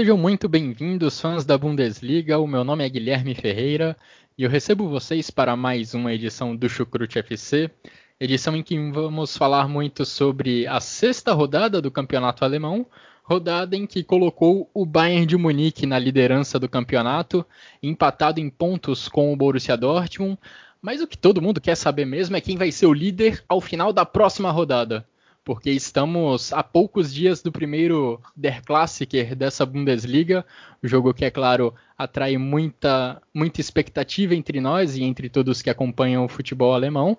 Sejam muito bem-vindos, fãs da Bundesliga. O meu nome é Guilherme Ferreira e eu recebo vocês para mais uma edição do Chucrute FC, edição em que vamos falar muito sobre a sexta rodada do campeonato alemão, rodada em que colocou o Bayern de Munique na liderança do campeonato, empatado em pontos com o Borussia Dortmund. Mas o que todo mundo quer saber mesmo é quem vai ser o líder ao final da próxima rodada porque estamos a poucos dias do primeiro Der Klassiker dessa Bundesliga, jogo que, é claro, atrai muita, muita expectativa entre nós e entre todos que acompanham o futebol alemão.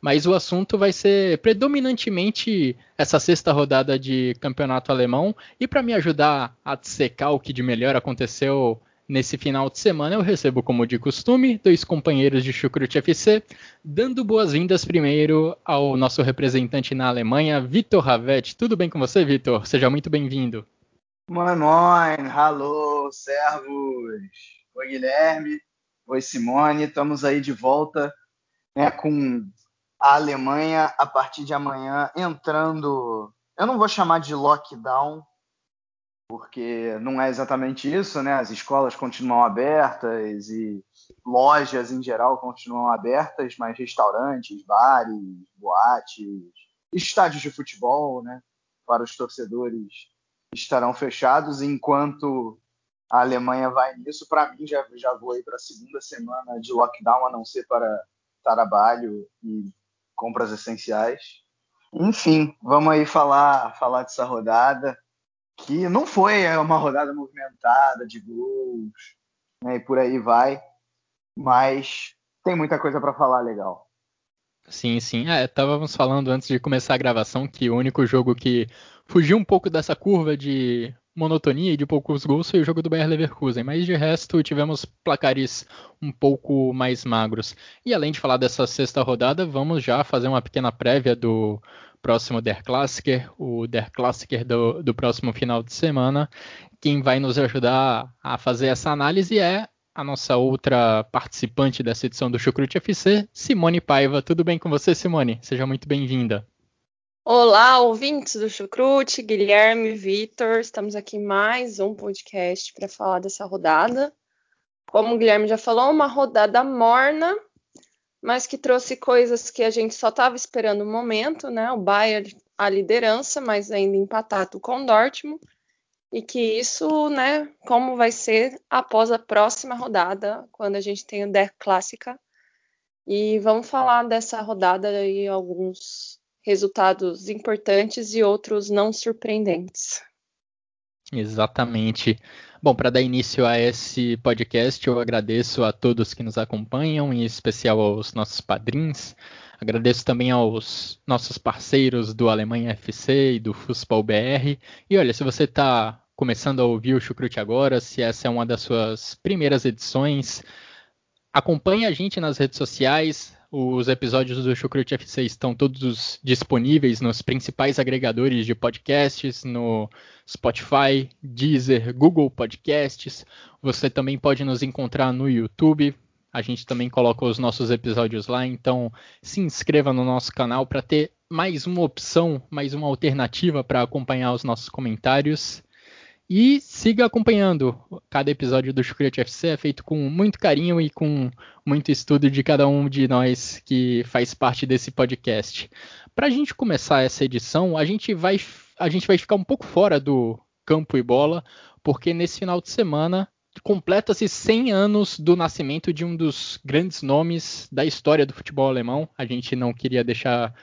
Mas o assunto vai ser predominantemente essa sexta rodada de campeonato alemão. E para me ajudar a secar o que de melhor aconteceu Nesse final de semana eu recebo, como de costume, dois companheiros de Chucrute FC, dando boas-vindas primeiro ao nosso representante na Alemanha, Vitor Ravetti. Tudo bem com você, Vitor? Seja muito bem-vindo. Moin, moin, alô, servos. Oi, Guilherme. Oi, Simone. Estamos aí de volta né, com a Alemanha a partir de amanhã entrando. Eu não vou chamar de lockdown, porque não é exatamente isso, né? As escolas continuam abertas e lojas em geral continuam abertas, mas restaurantes, bares, boates, estádios de futebol, né? Para os torcedores estarão fechados, enquanto a Alemanha vai nisso. Para mim, já, já vou aí para a segunda semana de lockdown, a não ser para trabalho e compras essenciais. Enfim, vamos aí falar, falar dessa rodada que não foi uma rodada movimentada de gols né, e por aí vai, mas tem muita coisa para falar legal. Sim, sim. É, estávamos falando antes de começar a gravação que o único jogo que fugiu um pouco dessa curva de monotonia e de poucos gols foi o jogo do Bayer Leverkusen, mas de resto tivemos placares um pouco mais magros. E além de falar dessa sexta rodada, vamos já fazer uma pequena prévia do próximo Der Klassiker, o Der Klassiker do, do próximo final de semana. Quem vai nos ajudar a fazer essa análise é a nossa outra participante dessa edição do Chucrute FC, Simone Paiva. Tudo bem com você, Simone? Seja muito bem-vinda. Olá, ouvintes do Chucrute, Guilherme, Vitor. Estamos aqui mais um podcast para falar dessa rodada. Como o Guilherme já falou, uma rodada morna, mas que trouxe coisas que a gente só estava esperando um momento, né? O Bayern a liderança, mas ainda empatado com o Dortmund, e que isso, né, como vai ser após a próxima rodada, quando a gente tem o Der Clássica. E vamos falar dessa rodada e alguns resultados importantes e outros não surpreendentes. Exatamente. Bom, para dar início a esse podcast, eu agradeço a todos que nos acompanham, em especial aos nossos padrinhos. Agradeço também aos nossos parceiros do Alemanha FC e do Fußball BR. E olha, se você está começando a ouvir o Chucrute agora, se essa é uma das suas primeiras edições, acompanhe a gente nas redes sociais, os episódios do Chucrute FC estão todos disponíveis nos principais agregadores de podcasts, no Spotify, Deezer, Google Podcasts. Você também pode nos encontrar no YouTube. A gente também coloca os nossos episódios lá, então se inscreva no nosso canal para ter mais uma opção, mais uma alternativa para acompanhar os nossos comentários. E siga acompanhando. Cada episódio do Chucrute FC é feito com muito carinho e com muito estudo de cada um de nós que faz parte desse podcast. Para a gente começar essa edição, a gente vai a gente vai ficar um pouco fora do campo e bola, porque nesse final de semana completa-se 100 anos do nascimento de um dos grandes nomes da história do futebol alemão. A gente não queria deixar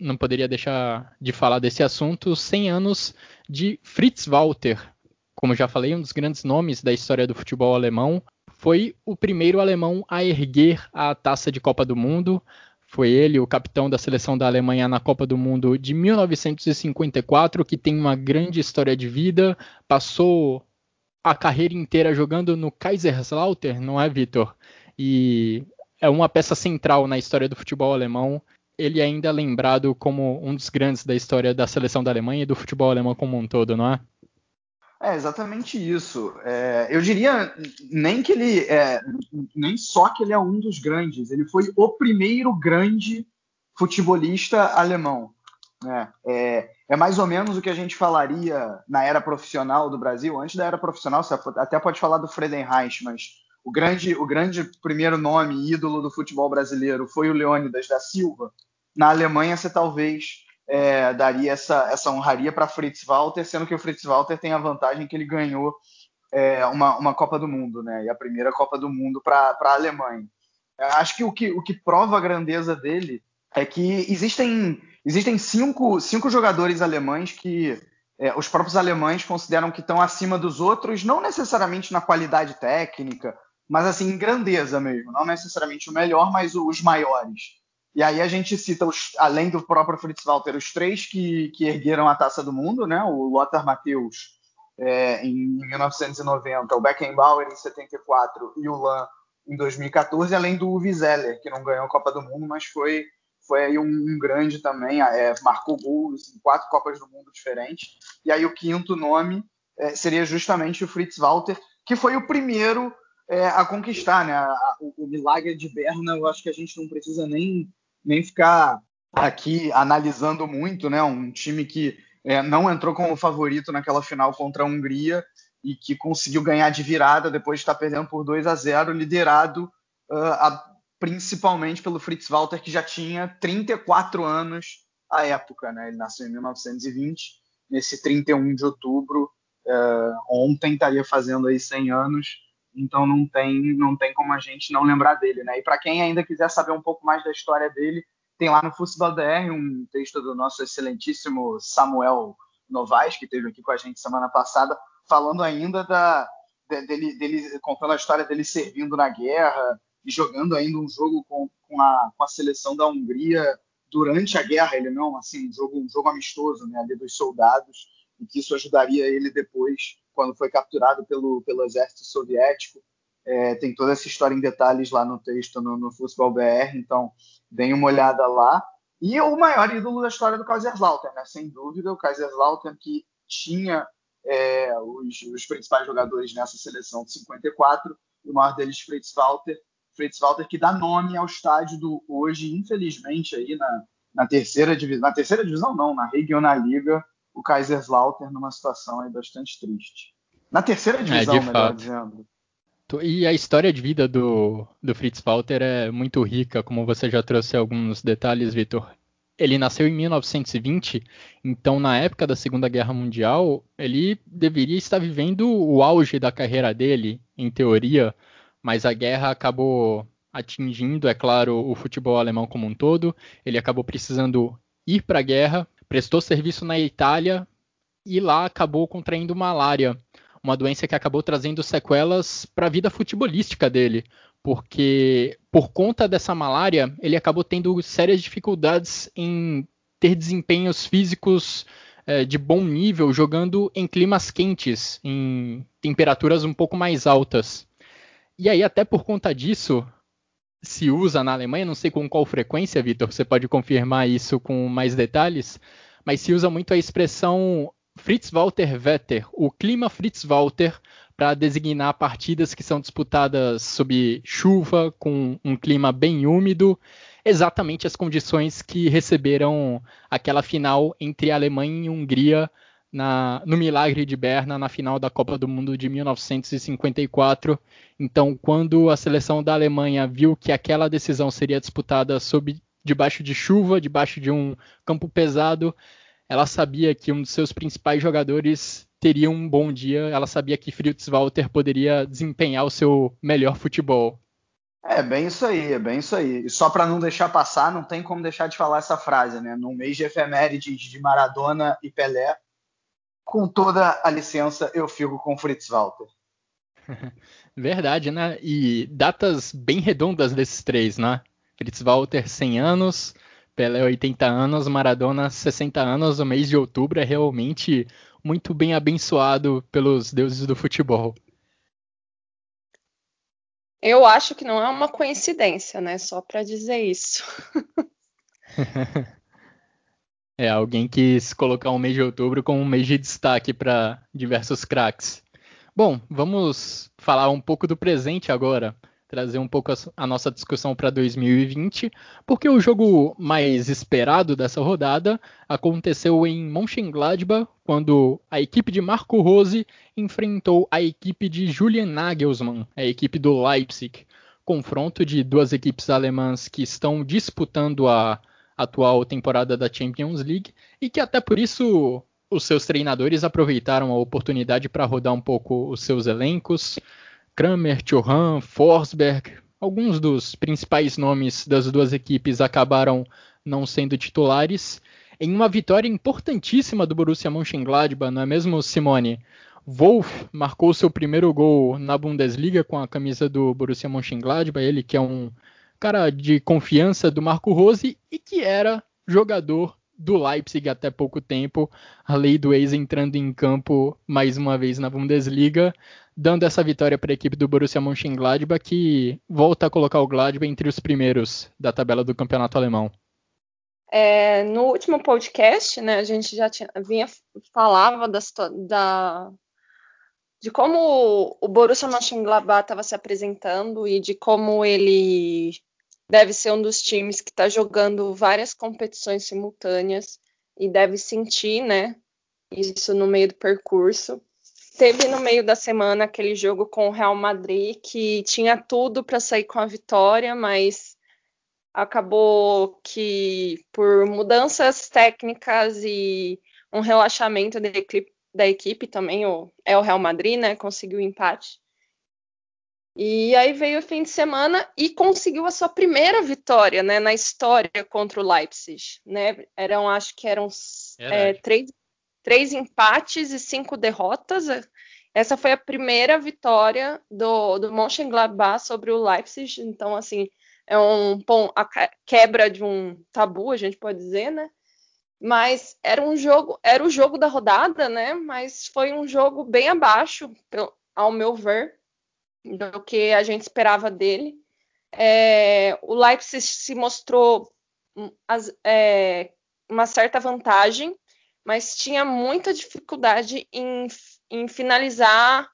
não poderia deixar de falar desse assunto, 100 anos de Fritz Walter, como já falei, um dos grandes nomes da história do futebol alemão. foi o primeiro alemão a erguer a taça de Copa do Mundo. Foi ele o capitão da seleção da Alemanha na Copa do Mundo de 1954, que tem uma grande história de vida, passou a carreira inteira jogando no Kaiserslautern, não é, Vitor? E é uma peça central na história do futebol alemão. Ele ainda é lembrado como um dos grandes da história da seleção da Alemanha e do futebol alemão como um todo, não é? É exatamente isso. É, eu diria nem que ele é, nem só que ele é um dos grandes. Ele foi o primeiro grande futebolista alemão. Né? É, é, mais ou menos o que a gente falaria na era profissional do Brasil. Antes da era profissional, você até pode falar do Friedenreich, mas o grande, o grande primeiro nome, ídolo do futebol brasileiro, foi o Leônidas da Silva. Na Alemanha, você talvez é, daria essa, essa honraria para Fritz Walter, sendo que o Fritz Walter tem a vantagem que ele ganhou é, uma, uma Copa do Mundo, né? E a primeira Copa do Mundo para a Alemanha. Acho que o, que o que prova a grandeza dele é que existem, existem cinco, cinco jogadores alemães que é, os próprios alemães consideram que estão acima dos outros, não necessariamente na qualidade técnica, mas assim em grandeza mesmo. Não necessariamente o melhor, mas os maiores. E aí a gente cita, os, além do próprio Fritz Walter, os três que, que ergueram a taça do mundo, né? O Lothar Matthäus é, em 1990, o Beckenbauer em 74 e o Lan em 2014, além do Uwe Zeller, que não ganhou a Copa do Mundo, mas foi, foi aí um, um grande também, é, marcou gols em quatro Copas do Mundo diferentes. E aí o quinto nome é, seria justamente o Fritz Walter, que foi o primeiro é, a conquistar, né? A, a, o, o, milagre de Berna, eu acho que a gente não precisa nem nem ficar aqui analisando muito, né? Um time que é, não entrou como favorito naquela final contra a Hungria e que conseguiu ganhar de virada depois de estar perdendo por 2 a 0, liderado uh, a, principalmente pelo Fritz Walter, que já tinha 34 anos à época, né? Ele nasceu em 1920, nesse 31 de outubro, uh, ontem estaria fazendo aí 100 anos então não tem, não tem como a gente não lembrar dele, né? E para quem ainda quiser saber um pouco mais da história dele, tem lá no Futebol DR um texto do nosso excelentíssimo Samuel Novaes, que esteve aqui com a gente semana passada, falando ainda da, dele, dele contando a história dele servindo na guerra e jogando ainda um jogo com, com, a, com a seleção da Hungria durante a guerra, ele não, assim, um jogo, um jogo amistoso, né, ali dos soldados, e que isso ajudaria ele depois quando foi capturado pelo, pelo exército soviético. É, tem toda essa história em detalhes lá no texto no, no Futebol BR, então deem uma olhada lá. E o maior ídolo da história do Kaiserslautern, né? sem dúvida, o Kaiserslautern que tinha é, os, os, principais jogadores nessa seleção de 54, o maior deles Fritz Walter, Fritz Walter que dá nome ao estádio do hoje, infelizmente aí na, na terceira divisão, na terceira divisão não, na Regionalliga, o Kaiserslautern numa situação aí bastante triste. Na terceira é, divisão, é, melhor fato. dizendo. E a história de vida do, do Fritz Walter é muito rica, como você já trouxe alguns detalhes, Vitor. Ele nasceu em 1920, então na época da Segunda Guerra Mundial, ele deveria estar vivendo o auge da carreira dele, em teoria, mas a guerra acabou atingindo, é claro, o futebol alemão como um todo. Ele acabou precisando ir para a guerra, prestou serviço na Itália e lá acabou contraindo malária, uma doença que acabou trazendo sequelas para a vida futebolística dele, porque por conta dessa malária ele acabou tendo sérias dificuldades em ter desempenhos físicos é, de bom nível jogando em climas quentes, em temperaturas um pouco mais altas. E aí, até por conta disso, se usa na Alemanha, não sei com qual frequência, Vitor, você pode confirmar isso com mais detalhes, mas se usa muito a expressão Fritz Walter Wetter, o clima Fritz Walter, para designar partidas que são disputadas sob chuva, com um clima bem úmido, exatamente as condições que receberam aquela final entre Alemanha e Hungria na, no Milagre de Berna na final da Copa do Mundo de 1954. Então, quando a seleção da Alemanha viu que aquela decisão seria disputada sob debaixo de chuva, debaixo de um campo pesado, ela sabia que um dos seus principais jogadores teria um bom dia, ela sabia que Fritz Walter poderia desempenhar o seu melhor futebol. É bem isso aí, é bem isso aí. E só para não deixar passar, não tem como deixar de falar essa frase, né? No mês de efemérides de Maradona e Pelé, com toda a licença, eu fico com Fritz Walter. Verdade, né? E datas bem redondas desses três, né? Fritz Walter, 100 anos, Pelé, 80 anos, Maradona, 60 anos. O mês de outubro é realmente muito bem abençoado pelos deuses do futebol. Eu acho que não é uma coincidência, né? Só para dizer isso. é, alguém quis colocar o mês de outubro como um mês de destaque para diversos craques. Bom, vamos falar um pouco do presente agora, trazer um pouco a, a nossa discussão para 2020, porque o jogo mais esperado dessa rodada aconteceu em Mönchengladbach, quando a equipe de Marco Rose enfrentou a equipe de Julian Nagelsmann, a equipe do Leipzig. Confronto de duas equipes alemãs que estão disputando a atual temporada da Champions League e que até por isso os seus treinadores aproveitaram a oportunidade para rodar um pouco os seus elencos. Kramer, Thuram, Forsberg, alguns dos principais nomes das duas equipes acabaram não sendo titulares. Em uma vitória importantíssima do Borussia Mönchengladbach, não é mesmo, Simone? Wolf marcou seu primeiro gol na Bundesliga com a camisa do Borussia Mönchengladbach, ele que é um cara de confiança do Marco Rose e que era jogador do Leipzig até pouco tempo, a lei do ex entrando em campo mais uma vez na Bundesliga, dando essa vitória para a equipe do Borussia Mönchengladbach, que volta a colocar o Gladbach entre os primeiros da tabela do campeonato alemão. É, no último podcast, né, a gente já tinha, vinha falava da, da de como o Borussia Mönchengladbach estava se apresentando e de como ele deve ser um dos times que está jogando várias competições simultâneas e deve sentir, né, isso no meio do percurso. Teve no meio da semana aquele jogo com o Real Madrid que tinha tudo para sair com a vitória, mas acabou que por mudanças técnicas e um relaxamento da equipe, da equipe também, o, é o Real Madrid, né, conseguiu empate e aí veio o fim de semana e conseguiu a sua primeira vitória né, na história contra o Leipzig. Né? Eram, acho que eram é, três, três empates e cinco derrotas. Essa foi a primeira vitória do, do Mönchengladbach sobre o Leipzig. Então, assim, é um bom, a quebra de um tabu, a gente pode dizer, né? Mas era um jogo, era o jogo da rodada, né? Mas foi um jogo bem abaixo, ao meu ver do que a gente esperava dele. É, o Leipzig se mostrou as, é, uma certa vantagem, mas tinha muita dificuldade em, em finalizar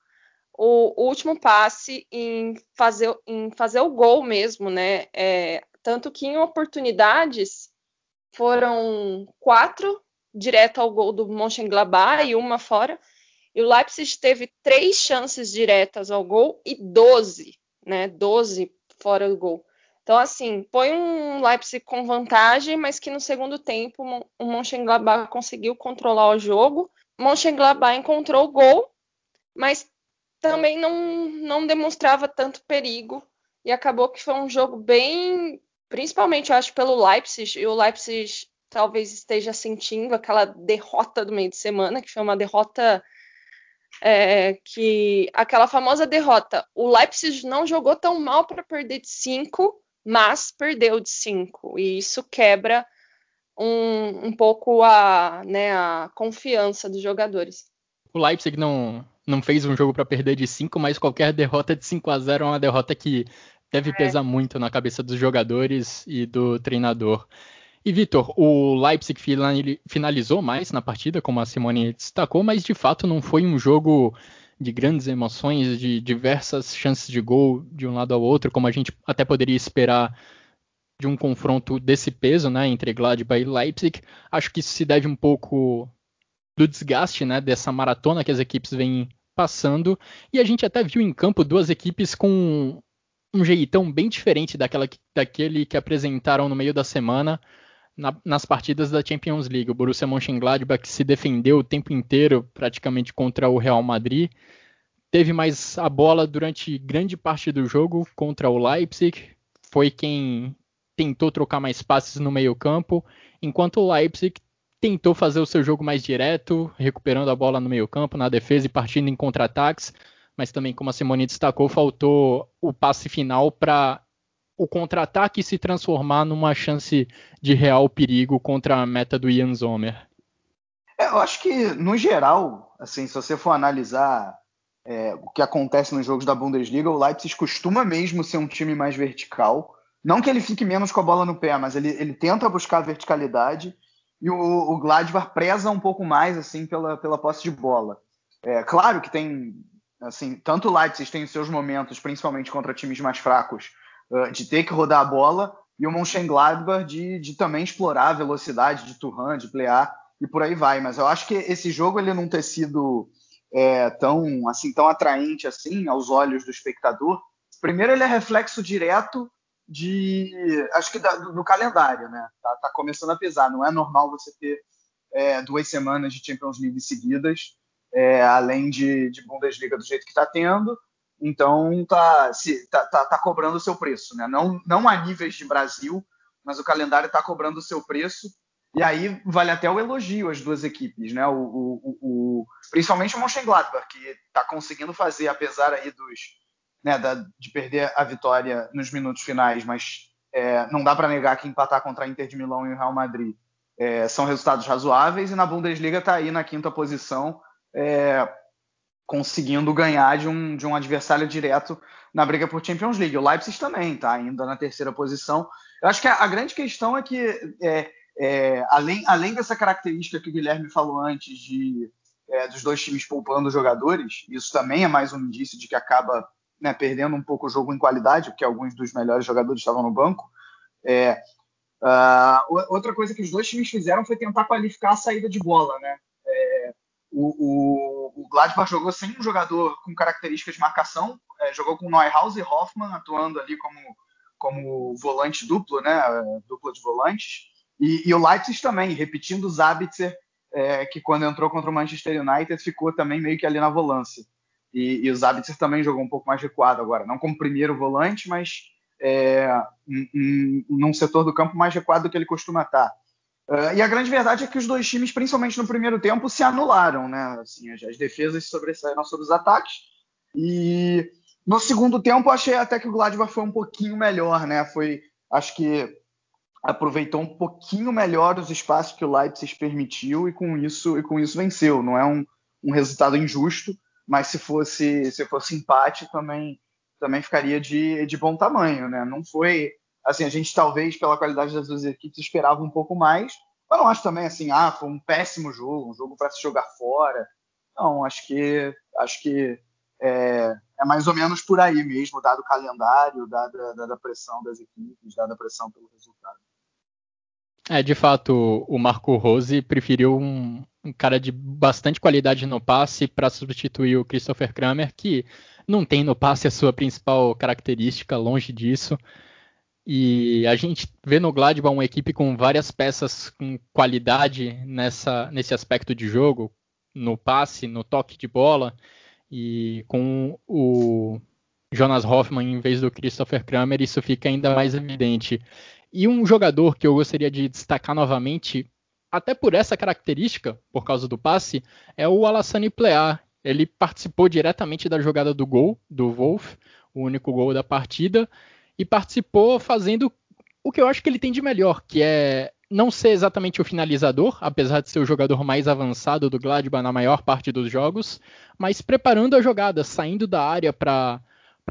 o, o, último passe, em fazer, em fazer o gol mesmo, né? É, tanto que em oportunidades foram quatro direto ao gol do Mönchengladbach e uma fora, e o Leipzig teve três chances diretas ao gol e 12, né? 12 fora do gol. Então, assim, foi um Leipzig com vantagem, mas que no segundo tempo o Mönchengladbach conseguiu controlar o jogo. Mönchengladbach encontrou o gol, mas também não, não demonstrava tanto perigo. E acabou que foi um jogo bem, principalmente, eu acho, pelo Leipzig. E o Leipzig talvez esteja sentindo aquela derrota do meio de semana, que foi uma derrota é, que aquela famosa derrota, o Leipzig não jogou tão mal para perder de 5, mas perdeu de 5. E isso quebra um, um pouco a, né, a confiança dos jogadores. O Leipzig não, não fez um jogo para perder de 5, mas qualquer derrota de 5 a 0 é uma derrota que deve é. pesar muito na cabeça dos jogadores e do treinador. E Vitor, o Leipzig finalizou mais na partida, como a Simone destacou, mas de fato não foi um jogo de grandes emoções, de diversas chances de gol de um lado ao outro, como a gente até poderia esperar de um confronto desse peso, né, entre Gladbach e Leipzig. Acho que isso se deve um pouco do desgaste, né, dessa maratona que as equipes vêm passando, e a gente até viu em campo duas equipes com um jeitão bem diferente daquela, daquele que apresentaram no meio da semana na, nas partidas da Champions League. O Borussia Mönchengladbach se defendeu o tempo inteiro praticamente contra o Real Madrid. Teve mais a bola durante grande parte do jogo contra o Leipzig. Foi quem tentou trocar mais passes no meio-campo, enquanto o Leipzig tentou fazer o seu jogo mais direto, recuperando a bola no meio-campo, na defesa e partindo em contra-ataques. mas também, como a Simone destacou, faltou o passe final para o contra-ataque se transformar numa chance de real perigo contra a meta do Ian Zomer. É, eu acho que, no geral, assim, se você for analisar é, o que acontece nos jogos da Bundesliga, o Leipzig costuma mesmo ser um time mais vertical. Não que ele fique menos com a bola no pé, mas ele, ele tenta buscar verticalidade e o, o Gladbach preza um pouco mais assim pela, pela posse de bola. É, claro que tem, assim, tanto o Leipzig tem seus momentos, principalmente contra times mais fracos, uh, de ter que rodar a bola, e o Mönchengladbach de, de também explorar a velocidade de Turan, de plear e por aí vai. Mas eu acho que esse jogo ele não ter sido é, tão assim tão atraente assim aos olhos do espectador. Primeiro ele é reflexo direto de acho que da, do, do, calendário, né? Tá, tá, começando a pesar. Não é normal você ter é, duas semanas de Champions League seguidas, é, além de, de Bundesliga do jeito que está tendo. Então tá, se, tá, tá, tá, cobrando o seu preço, né? Não, não a níveis de Brasil, mas o calendário está cobrando o seu preço. E aí vale até o elogio às duas equipes, né? O, o, o principalmente o Mönchengladbach, que está conseguindo fazer, apesar aí dos, né, da, de perder a vitória nos minutos finais, mas é, não dá para negar que empatar contra a Inter de Milão e o Real Madrid é, são resultados razoáveis. E na Bundesliga está aí na quinta posição, é, conseguindo ganhar de um, de um adversário direto na briga por Champions League. O Leipzig também está ainda na terceira posição. Eu acho que a, a grande questão é que, é, é, além, além dessa característica que o Guilherme falou antes de é, dos dois times poupando jogadores, isso também é mais um indício de que acaba né, perdendo um pouco o jogo em qualidade, porque alguns dos melhores jogadores estavam no banco. É, uh, outra coisa que os dois times fizeram foi tentar qualificar a saída de bola, né? É, o, o, o Gladbach jogou sem um jogador com características de marcação, é, jogou com Neuhaus e Hoffmann atuando ali como, como volante duplo, né, dupla de volantes, e, e o Leipzig também, repetindo o Zabitzer, é, que quando entrou contra o Manchester United ficou também meio que ali na volância. E, e o Zabitzer também jogou um pouco mais recuado agora, não como primeiro volante, mas é, num setor do campo mais recuado do que ele costuma estar. Uh, e a grande verdade é que os dois times, principalmente no primeiro tempo, se anularam, né? Assim, as, as defesas sobressaíram sobre os ataques. E no segundo tempo, achei até que o Gladbach foi um pouquinho melhor, né? Foi, acho que aproveitou um pouquinho melhor os espaços que o Leipzig permitiu e com isso e com isso venceu. Não é um, um resultado injusto, mas se fosse se fosse empate também também ficaria de, de bom tamanho, né? Não foi assim, a gente talvez pela qualidade das duas equipes esperava um pouco mais, mas não acho também assim, ah, foi um péssimo jogo, um jogo para se jogar fora. Não, acho que acho que é, é, mais ou menos por aí mesmo, dado o calendário, dada, dada a pressão das equipes, dada a pressão pelo resultado. É, de fato, o Marco Rose preferiu um, um cara de bastante qualidade no passe para substituir o Christopher Kramer, que não tem no passe a sua principal característica, longe disso. E a gente vê no Gladbach uma equipe com várias peças com qualidade nessa, nesse aspecto de jogo, no passe, no toque de bola, e com o Jonas Hoffmann em vez do Christopher Kramer, isso fica ainda mais evidente. E um jogador que eu gostaria de destacar novamente, até por essa característica, por causa do passe, é o Alassane Plea. Ele participou diretamente da jogada do gol do Wolf, o único gol da partida, e participou fazendo o que eu acho que ele tem de melhor, que é não ser exatamente o finalizador, apesar de ser o jogador mais avançado do Gladbach na maior parte dos jogos, mas preparando a jogada, saindo da área para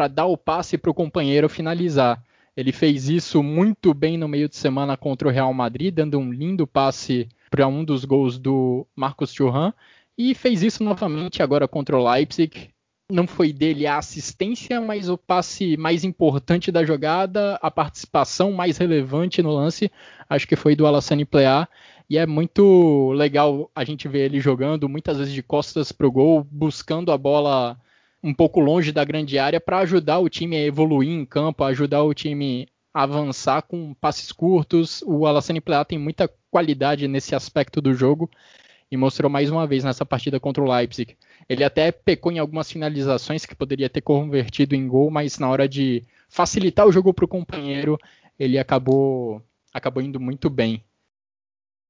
dar o passe para o companheiro finalizar. Ele fez isso muito bem no meio de semana contra o Real Madrid, dando um lindo passe para um dos gols do Marcos Thuram, e fez isso novamente agora contra o Leipzig, não foi dele a assistência, mas o passe mais importante da jogada, a participação mais relevante no lance, acho que foi do Alassane Plea. E é muito legal a gente ver ele jogando muitas vezes de costas para o gol, buscando a bola um pouco longe da grande área para ajudar o time a evoluir em campo, ajudar o time a avançar com passes curtos. O Alassane Plea tem muita qualidade nesse aspecto do jogo e mostrou mais uma vez nessa partida contra o Leipzig. Ele até pecou em algumas finalizações que poderia ter convertido em gol, mas na hora de facilitar o jogo para o companheiro, ele acabou, acabou indo muito bem.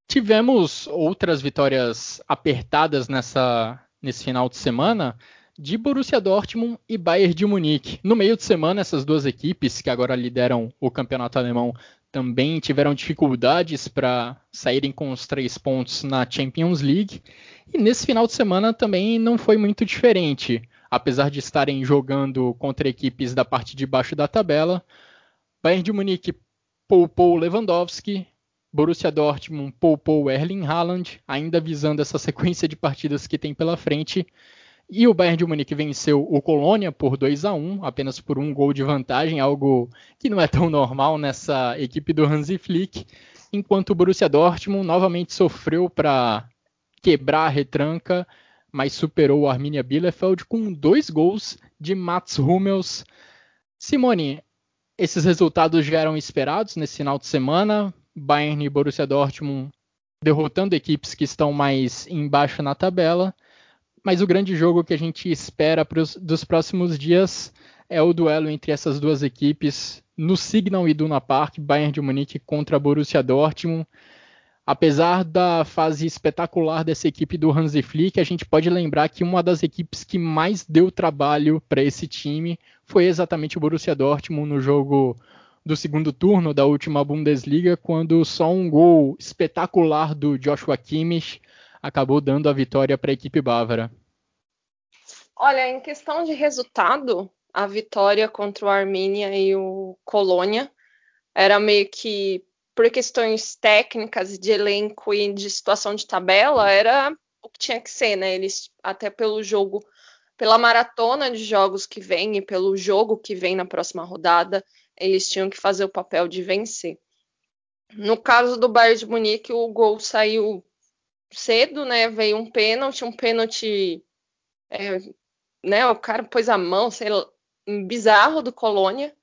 Tivemos outras vitórias apertadas nessa, nesse final de semana. de Borussia Dortmund e Bayern de Munique. No meio de semana, essas duas equipes que agora lideram o campeonato alemão também tiveram dificuldades para saírem com os três pontos na Champions League. E nesse final de semana também não foi muito diferente. Apesar de estarem jogando contra equipes da parte de baixo da tabela, Bayern de Munique poupou Lewandowski, Borussia Dortmund poupou Erling Haaland, ainda visando essa sequência de partidas que tem pela frente. E o Bayern de Munique venceu o Colônia por 2 a 1 apenas por um gol de vantagem, algo que não é tão normal nessa equipe do Hansi Flick, enquanto o Borussia Dortmund novamente sofreu para quebrar a retranca, mas superou o Arminia Bielefeld com dois gols de Mats Hummels. Simone, esses resultados já eram esperados nesse final de semana, Bayern e Borussia Dortmund derrotando equipes que estão mais embaixo na tabela, mas o grande jogo que a gente espera pros, dos próximos dias é o duelo entre essas duas equipes no Signal Iduna Park, Bayern de Munique contra Borussia Dortmund. Apesar da fase espetacular dessa equipe do Hansi Flick, a gente pode lembrar que uma das equipes que mais deu trabalho para esse time foi exatamente o Borussia Dortmund no jogo do segundo turno da última Bundesliga, quando só um gol espetacular do Joshua Kimmich acabou dando a vitória para a equipe bávara. Olha, em questão de resultado, a vitória contra o Armênia e o Colônia era meio que por questões técnicas de elenco e de situação de tabela, era o que tinha que ser, né? Eles até pelo jogo, pela maratona de jogos que vem e pelo jogo que vem na próxima rodada, eles tinham que fazer o papel de vencer. No caso do Bayern de Munique, o gol saiu cedo, né? Veio um pênalti, um pênalti, é, né? O cara pôs a mão, sei lá, bizarro do Colônia.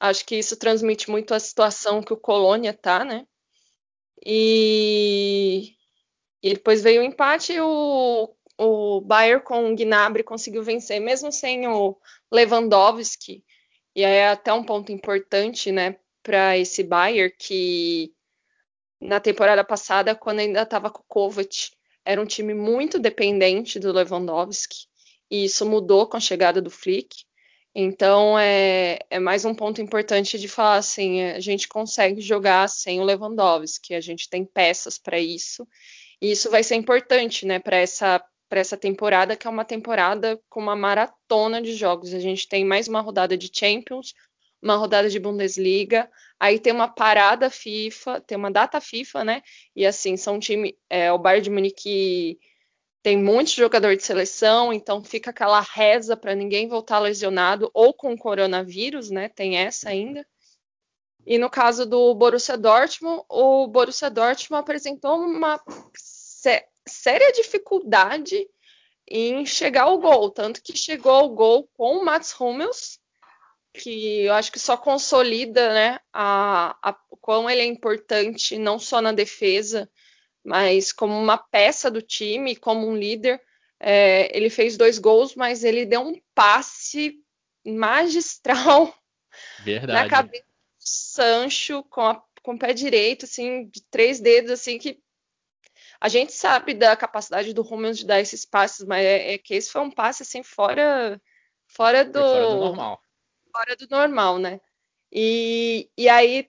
Acho que isso transmite muito a situação que o Colônia tá, né? E, e depois veio o empate e o, o Bayern com o Gnabry conseguiu vencer, mesmo sem o Lewandowski. E aí é até um ponto importante, né, para esse Bayern que na temporada passada, quando ainda estava com o Kovac, era um time muito dependente do Lewandowski, e isso mudou com a chegada do Flick. Então é, é mais um ponto importante de falar assim: a gente consegue jogar sem o Lewandowski, a gente tem peças para isso, e isso vai ser importante né, para essa, essa temporada, que é uma temporada com uma maratona de jogos. A gente tem mais uma rodada de Champions, uma rodada de Bundesliga, aí tem uma parada FIFA, tem uma data FIFA, né? E assim, são um time, é, o Bayern de Munique tem muitos jogadores de seleção, então fica aquela reza para ninguém voltar lesionado ou com coronavírus, né? Tem essa ainda. E no caso do Borussia Dortmund, o Borussia Dortmund apresentou uma sé séria dificuldade em chegar ao gol, tanto que chegou ao gol com o Mats Hummels, que eu acho que só consolida né, a, a, quão ele é importante, não só na defesa, mas como uma peça do time, como um líder. É, ele fez dois gols, mas ele deu um passe magistral Verdade. na cabeça do Sancho com, a, com o pé direito, assim, de três dedos, assim, que a gente sabe da capacidade do Romulo de dar esses passes, mas é, é, que esse foi um passe assim fora fora do, fora do normal fora do normal, né? E, e aí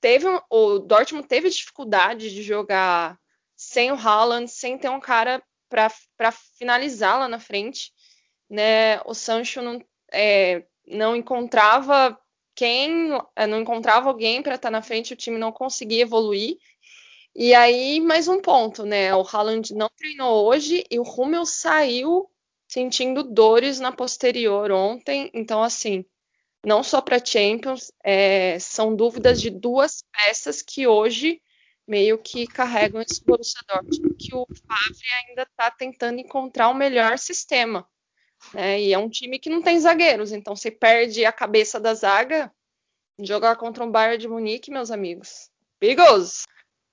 teve o Dortmund teve dificuldade de jogar sem o Haaland, sem ter um cara para finalizar lá na frente, né? O Sancho não, é, não encontrava quem, é, não encontrava alguém para estar tá na frente, o time não conseguia evoluir. E aí, mais um ponto, né? O Haaland não treinou hoje e o Rummel saiu sentindo dores na posterior ontem. Então, assim, não só para Champions, é, são dúvidas de duas peças que hoje meio que carregam esse Borussia Dortmund, que o Favre ainda está tentando encontrar o melhor sistema. Né? E é um time que não tem zagueiros, então você perde a cabeça da zaga, jogar contra um Bayern de Munique, meus amigos. Perigoso!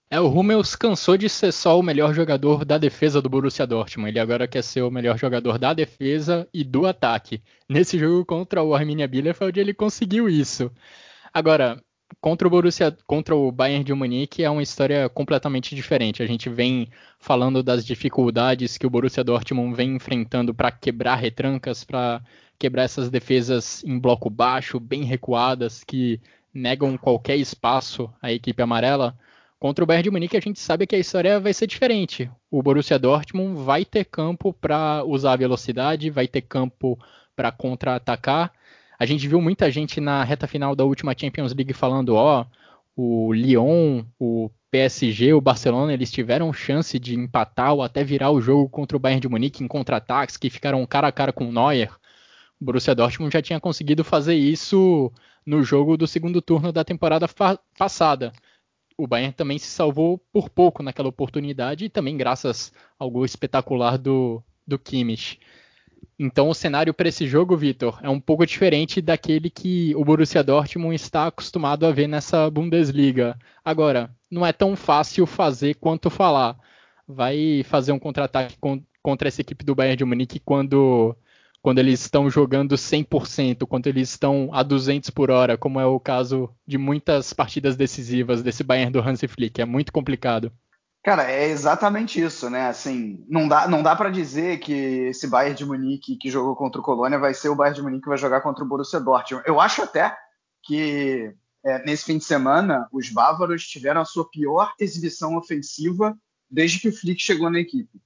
É, o Hummels cansou de ser só o melhor jogador da defesa do Borussia Dortmund. Ele agora quer ser o melhor jogador da defesa e do ataque. Nesse jogo contra o Arminia Bielefeld ele conseguiu isso. Agora, contra o Borussia, contra o Bayern de Munique é uma história completamente diferente. A gente vem falando das dificuldades que o Borussia Dortmund vem enfrentando para quebrar retrancas, para quebrar essas defesas em bloco baixo, bem recuadas, que negam qualquer espaço à equipe amarela. Contra o Bayern de Munique, a gente sabe que a história vai ser diferente. O Borussia Dortmund vai ter campo para usar a velocidade, vai ter campo para contra-atacar. A gente viu muita gente na reta final da última Champions League falando, ó, o Lyon, o PSG, o Barcelona, eles tiveram chance de empatar ou até virar o jogo contra o Bayern de Munique em contra-ataques, que ficaram cara a cara com o Neuer. O Borussia Dortmund já tinha conseguido fazer isso no jogo do segundo turno da temporada passada o Bayern também se salvou por pouco naquela oportunidade e também graças ao gol espetacular do, do Kimmich. Então o cenário para esse jogo, Vitor, é um pouco diferente daquele que o Borussia Dortmund está acostumado a ver nessa Bundesliga. Agora, não é tão fácil fazer quanto falar. Vai fazer um contra-ataque contra essa equipe do Bayern de Munique quando quando eles estão jogando 100%, quando eles estão a 200 por hora, como é o caso de muitas partidas decisivas desse Bayern do Hansi Flick. É muito complicado. Cara, é exatamente isso, né? Assim, não dá, não dá para dizer que esse Bayern de Munique que jogou contra o Colônia vai ser o Bayern de Munique que vai jogar contra o Borussia Dortmund. Eu acho até que é, nesse fim de semana os bávaros tiveram a sua pior exibição ofensiva desde que o Flick chegou na equipe.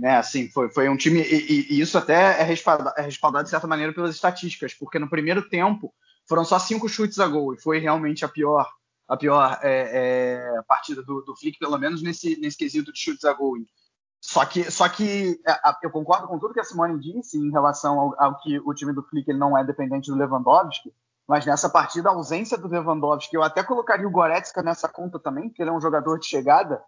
Né, assim, foi, foi um time. E, e isso até é respaldado, é respaldado, de certa maneira pelas estatísticas, porque no primeiro tempo foram só cinco chutes a gol, e foi realmente a pior a pior é, é, partida do, do Flick, pelo menos nesse, nesse quesito de chutes a gol. Só que, só que é, eu concordo com tudo que a Simone disse em relação ao, ao, que o time do Flick ele não é dependente do Lewandowski, mas nessa partida a ausência do Lewandowski, eu até colocaria o Goretzka nessa conta também, porque ele é um jogador de chegada,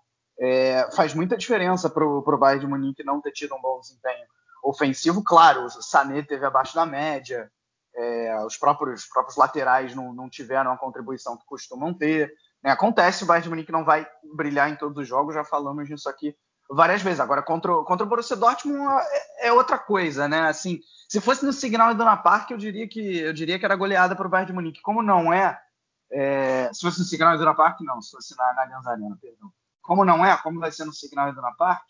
é, faz muita diferença para o Bayern de Munique não ter tido um bom desempenho ofensivo. Claro, o Sané teve abaixo da média, é, os próprios, próprios laterais não, não, tiveram a contribuição que costumam ter. Né? Acontece, o Bayern de Munique não vai brilhar em todos os jogos, já falamos disso aqui várias vezes. Agora, contra, contra o Borussia Dortmund é, é, outra coisa, né? Assim, se fosse no Signal Iduna Park, eu diria que eu diria que era goleada para o Bayern de Munique. Como não é, é, se fosse no Signal Iduna Park, não. Se fosse na, na perdão como não é, como vai ser no Signal Iduna Park,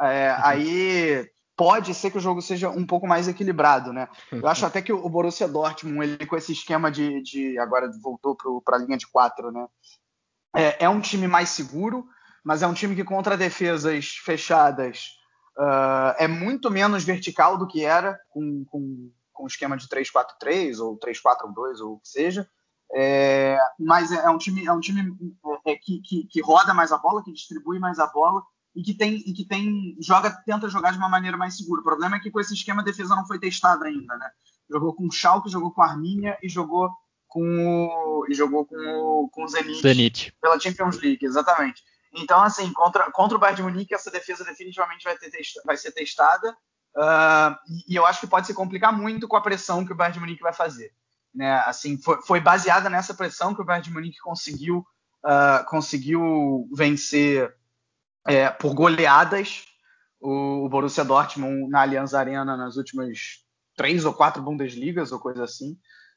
é, uhum. aí pode ser que o jogo seja um pouco mais equilibrado, né? Eu acho até que o Borussia Dortmund, ele com esse esquema de, de agora voltou para a linha de quatro, né? É, é, um time mais seguro, mas é um time que contra defesas fechadas uh, é muito menos vertical do que era com, com, com o esquema de 3-4-3 ou 3-4-2 ou o que seja. É, mas é, é, um time, é um time é, é, que, que, que, roda mais a bola, que distribui mais a bola e que tem e que tem joga tenta jogar de uma maneira mais segura. O problema é que com esse esquema a defesa não foi testada ainda, né? Jogou com o Schalke, jogou com a Arminia e jogou com o, e jogou com o, com o Zenit, Zenit, pela Champions League, exatamente. Então assim contra contra o Bayern de Munique essa defesa definitivamente vai, ter, vai ser testada uh, e, e eu acho que pode se complicar muito com a pressão que o Bayern de Munique vai fazer. Né? Assim, foi, foi baseada nessa pressão que o Bayern de Munique conseguiu, uh, conseguiu vencer é, por goleadas o, o, Borussia Dortmund na Allianz Arena nas últimas três ou quatro Bundesligas ou coisa assim.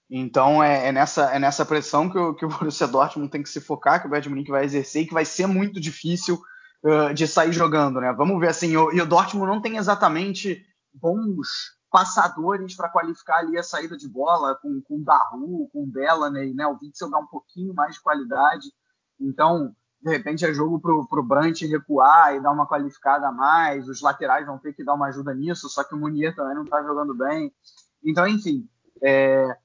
Então é, é, nessa, é nessa pressão que o, que o Borussia Dortmund tem que se focar, que o Bayern Munique vai exercer e que vai ser muito difícil uh, de sair jogando, né? Vamos ver assim, o, e o Dortmund não tem exatamente bons passadores para qualificar ali a saída de bola, com, com Daru, com Delaney, né? O Witzel dá um pouquinho mais de qualidade. Então, de repente, é jogo para o Brant recuar e dar uma qualificada a mais. Os laterais vão ter que dar uma ajuda nisso, só que o Munier também não está jogando bem. Então, enfim. É...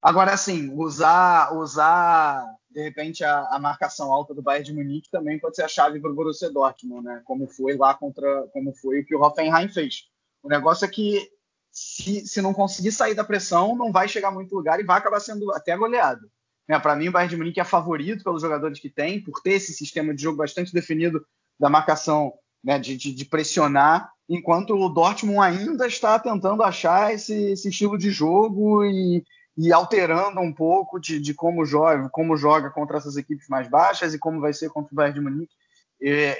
Agora, assim, usar, usar de repente, a, a, marcação alta do Bayern de Munique também pode ser a chave para o Borussia Dortmund, né? Como foi lá contra, como foi o que o Hoffenheim fez. O negócio é que se, se não conseguir sair da pressão, não vai chegar muito lugar e vai acabar sendo até goleado. Né, Para mim, o Bayern de Munique é favorito pelos jogadores que tem, por ter esse sistema de jogo bastante definido da marcação, né, de, de, de, pressionar, enquanto o Dortmund ainda está tentando achar esse, esse estilo de jogo e, e alterando um pouco de, de, como joga, como joga contra essas equipes mais baixas e como vai ser contra o Bayern de Munique.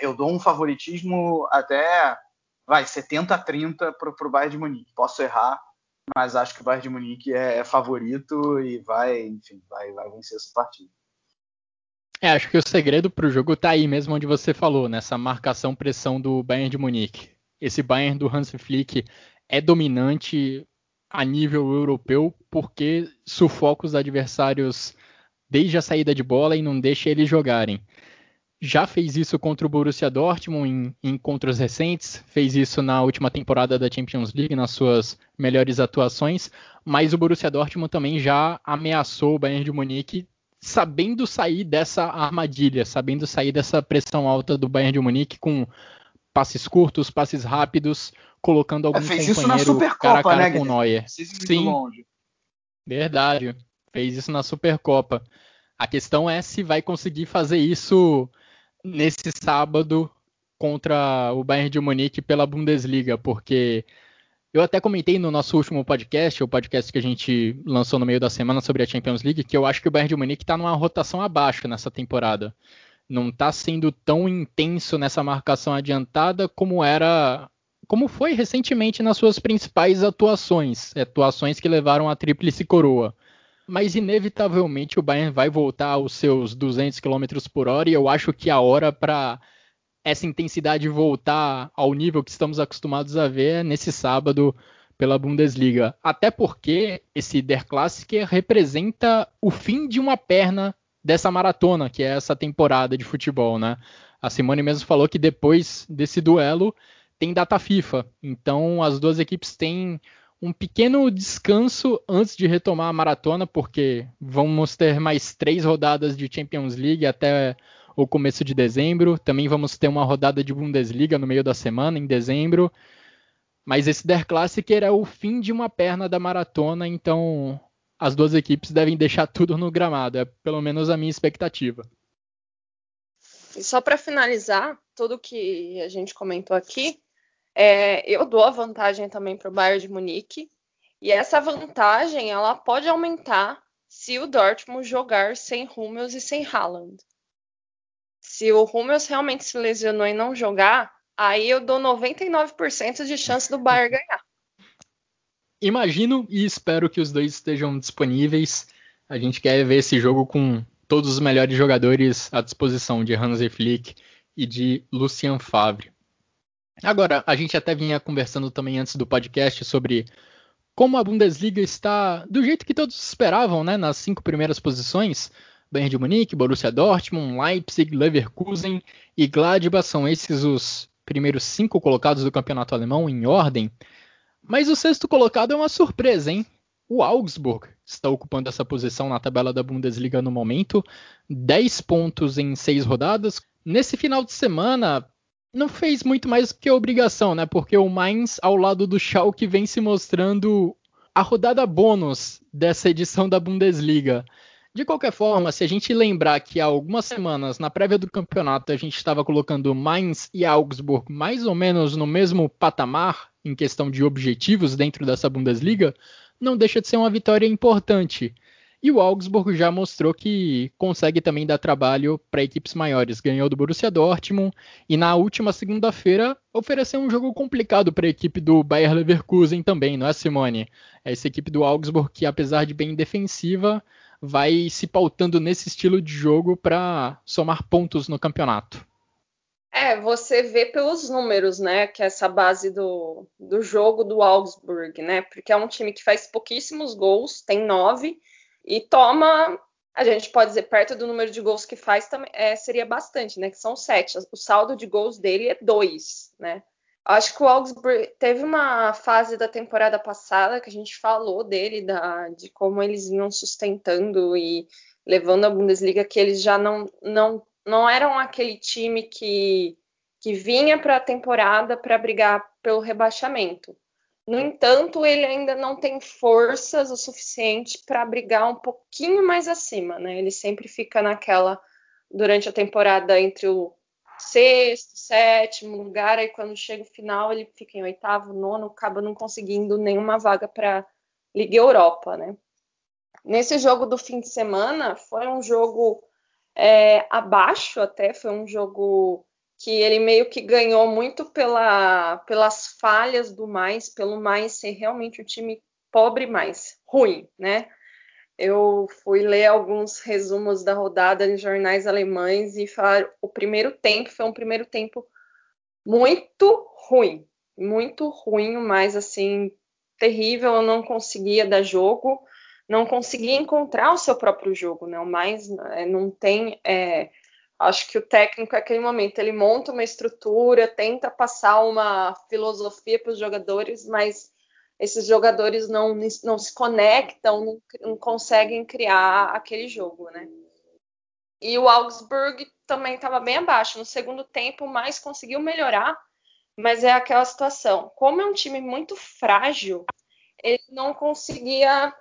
Eu dou um favoritismo até vai 70 a 30 para o Bayern de Munique. Posso errar, mas acho que o Bayern de Munique é, é favorito e vai, enfim, vai, vai vencer essa partida. É, acho que o segredo para o jogo está aí mesmo onde você falou, nessa marcação-pressão do Bayern de Munique. Esse Bayern do Hans Flick é dominante a nível europeu porque sufoca os adversários desde a saída de bola e não deixa eles jogarem. Já fez isso contra o Borussia Dortmund em, em encontros recentes, fez isso na última temporada da Champions League, nas suas melhores atuações, mas o Borussia Dortmund também já ameaçou o Bayern de Munique sabendo sair dessa armadilha, sabendo sair dessa pressão alta do Bayern de Munique com passes curtos, passes rápidos, colocando algum é, fez companheiro isso na cara a cara né, com o Neuer. Sim, verdade. Fez isso na Supercopa. A questão é se vai conseguir fazer isso nesse sábado contra o Bayern de Munique pela Bundesliga, porque eu até comentei no nosso último podcast, o podcast que a gente lançou no meio da semana sobre a Champions League, que eu acho que o Bayern de Munique está numa rotação abaixo nessa temporada. Não está sendo tão intenso nessa marcação adiantada como era, como foi recentemente nas suas principais atuações, atuações que levaram a tríplice coroa. Mas inevitavelmente o Bayern vai voltar aos seus 200 km por hora e eu acho que a hora para essa intensidade voltar ao nível que estamos acostumados a ver nesse sábado pela Bundesliga. Até porque esse Der Klassiker representa o fim de uma perna dessa maratona, que é essa temporada de futebol, né? A Simone mesmo falou que depois desse duelo tem data FIFA. Então as duas equipes têm um pequeno descanso antes de retomar a maratona, porque vamos ter mais três rodadas de Champions League até o começo de dezembro. Também vamos ter uma rodada de Bundesliga no meio da semana, em dezembro. Mas esse Der Klassiker é o fim de uma perna da maratona, então as duas equipes devem deixar tudo no gramado. É pelo menos a minha expectativa. E só para finalizar, tudo que a gente comentou aqui, é, eu dou a vantagem também para o Bayern de Munique. E essa vantagem ela pode aumentar se o Dortmund jogar sem Hummels e sem Haaland. Se o Hummels realmente se lesionou e não jogar, aí eu dou 99% de chance do Bayern ganhar. Imagino e espero que os dois estejam disponíveis. A gente quer ver esse jogo com todos os melhores jogadores à disposição de Hansi Flick e de Lucien Favre. Agora, a gente até vinha conversando também antes do podcast sobre como a Bundesliga está do jeito que todos esperavam, né, nas cinco primeiras posições. Bayern de Munique, Borussia Dortmund, Leipzig, Leverkusen e Gladbach são esses os primeiros cinco colocados do campeonato alemão em ordem. Mas o sexto colocado é uma surpresa, hein? O Augsburg está ocupando essa posição na tabela da Bundesliga no momento, 10 pontos em 6 rodadas. Nesse final de semana, não fez muito mais que obrigação, né? Porque o Mainz, ao lado do Schalke, vem se mostrando a rodada bônus dessa edição da Bundesliga. De qualquer forma, se a gente lembrar que há algumas semanas, na prévia do campeonato, a gente estava colocando Mainz e Augsburg mais ou menos no mesmo patamar em questão de objetivos dentro dessa Bundesliga, não deixa de ser uma vitória importante. E o Augsburg já mostrou que consegue também dar trabalho para equipes maiores. Ganhou do Borussia Dortmund e na última segunda-feira ofereceu um jogo complicado para a equipe do Bayer Leverkusen também, não é, Simone? Essa equipe do Augsburg que, apesar de bem defensiva, vai se pautando nesse estilo de jogo para somar pontos no campeonato. É, você vê pelos números, né, que é essa base do, do jogo do Augsburg, né, porque é um time que faz pouquíssimos gols, tem nove, e toma, a gente pode dizer, perto do número de gols que faz, é, seria bastante, né, que são sete. O saldo de gols dele é dois, né. Acho que o Augsburg teve uma fase da temporada passada que a gente falou dele, da, de como eles vinham sustentando e levando a Bundesliga, que eles já não, não, não eram aquele time que, que vinha para a temporada para brigar pelo rebaixamento. No entanto, ele ainda não tem forças o suficiente para brigar um pouquinho mais acima, né? Ele sempre fica naquela durante a temporada entre o sexto, sétimo lugar, aí quando chega o final ele fica em oitavo, nono, acaba não conseguindo nenhuma vaga para Liga Europa, né? Nesse jogo do fim de semana foi um jogo é, abaixo até, foi um jogo que ele meio que ganhou muito pela, pelas falhas do mais, pelo mais ser realmente um time pobre mais, ruim, né? eu fui ler alguns resumos da rodada em jornais alemães e falaram o primeiro tempo foi um primeiro tempo muito ruim, muito ruim, mas assim terrível. Eu não conseguia dar jogo, não conseguia encontrar o seu próprio jogo, né? O mais é, não tem. É, acho que o técnico, naquele momento, ele monta uma estrutura, tenta passar uma filosofia para os jogadores, mas esses jogadores não, não se conectam, não, não conseguem criar aquele jogo, né? E o Augsburg também estava bem abaixo. No segundo tempo, mais conseguiu melhorar, mas é aquela situação. Como é um time muito frágil, ele não conseguia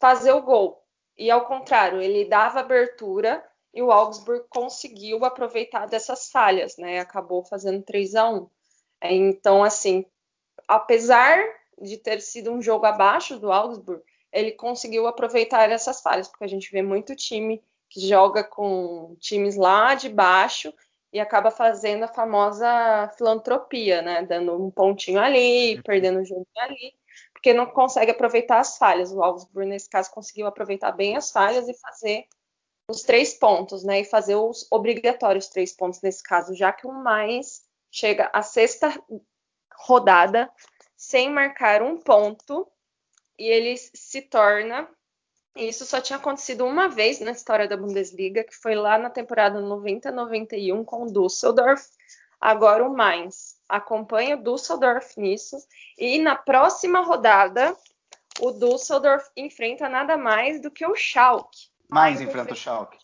fazer o gol. E ao contrário, ele dava abertura e o Augsburg conseguiu aproveitar dessas falhas, né? Acabou fazendo 3 a 1. Então, assim, apesar de ter sido um jogo abaixo do Augsburg, ele conseguiu aproveitar essas falhas, porque a gente vê muito time que joga com times lá de baixo e acaba fazendo a famosa filantropia, né? Dando um pontinho ali, perdendo um jogo ali, porque não consegue aproveitar as falhas. O Augsburg, nesse caso, conseguiu aproveitar bem as falhas e fazer os três pontos, né? E fazer os obrigatórios três pontos nesse caso, já que o mais chega à sexta rodada sem marcar um ponto e ele se torna. Isso só tinha acontecido uma vez na história da Bundesliga, que foi lá na temporada 90-91 com o Düsseldorf. Agora o Mainz acompanha o Düsseldorf nisso. E na próxima rodada, o Düsseldorf enfrenta nada mais do que o Schalke. Mais enfrenta o Schalke.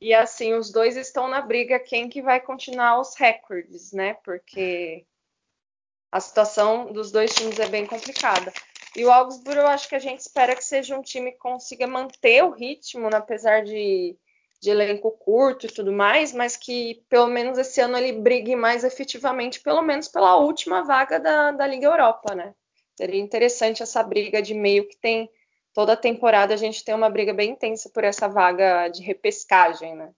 E assim, os dois estão na briga quem que vai continuar os recordes, né? Porque a situação dos dois times é bem complicada. E o Augsburg, eu acho que a gente espera que seja um time que consiga manter o ritmo, né, apesar de, de elenco curto e tudo mais, mas que pelo menos esse ano ele brigue mais efetivamente, pelo menos pela última vaga da, da Liga Europa, né? Seria interessante essa briga de meio que tem toda a temporada a gente tem uma briga bem intensa por essa vaga de repescagem, né?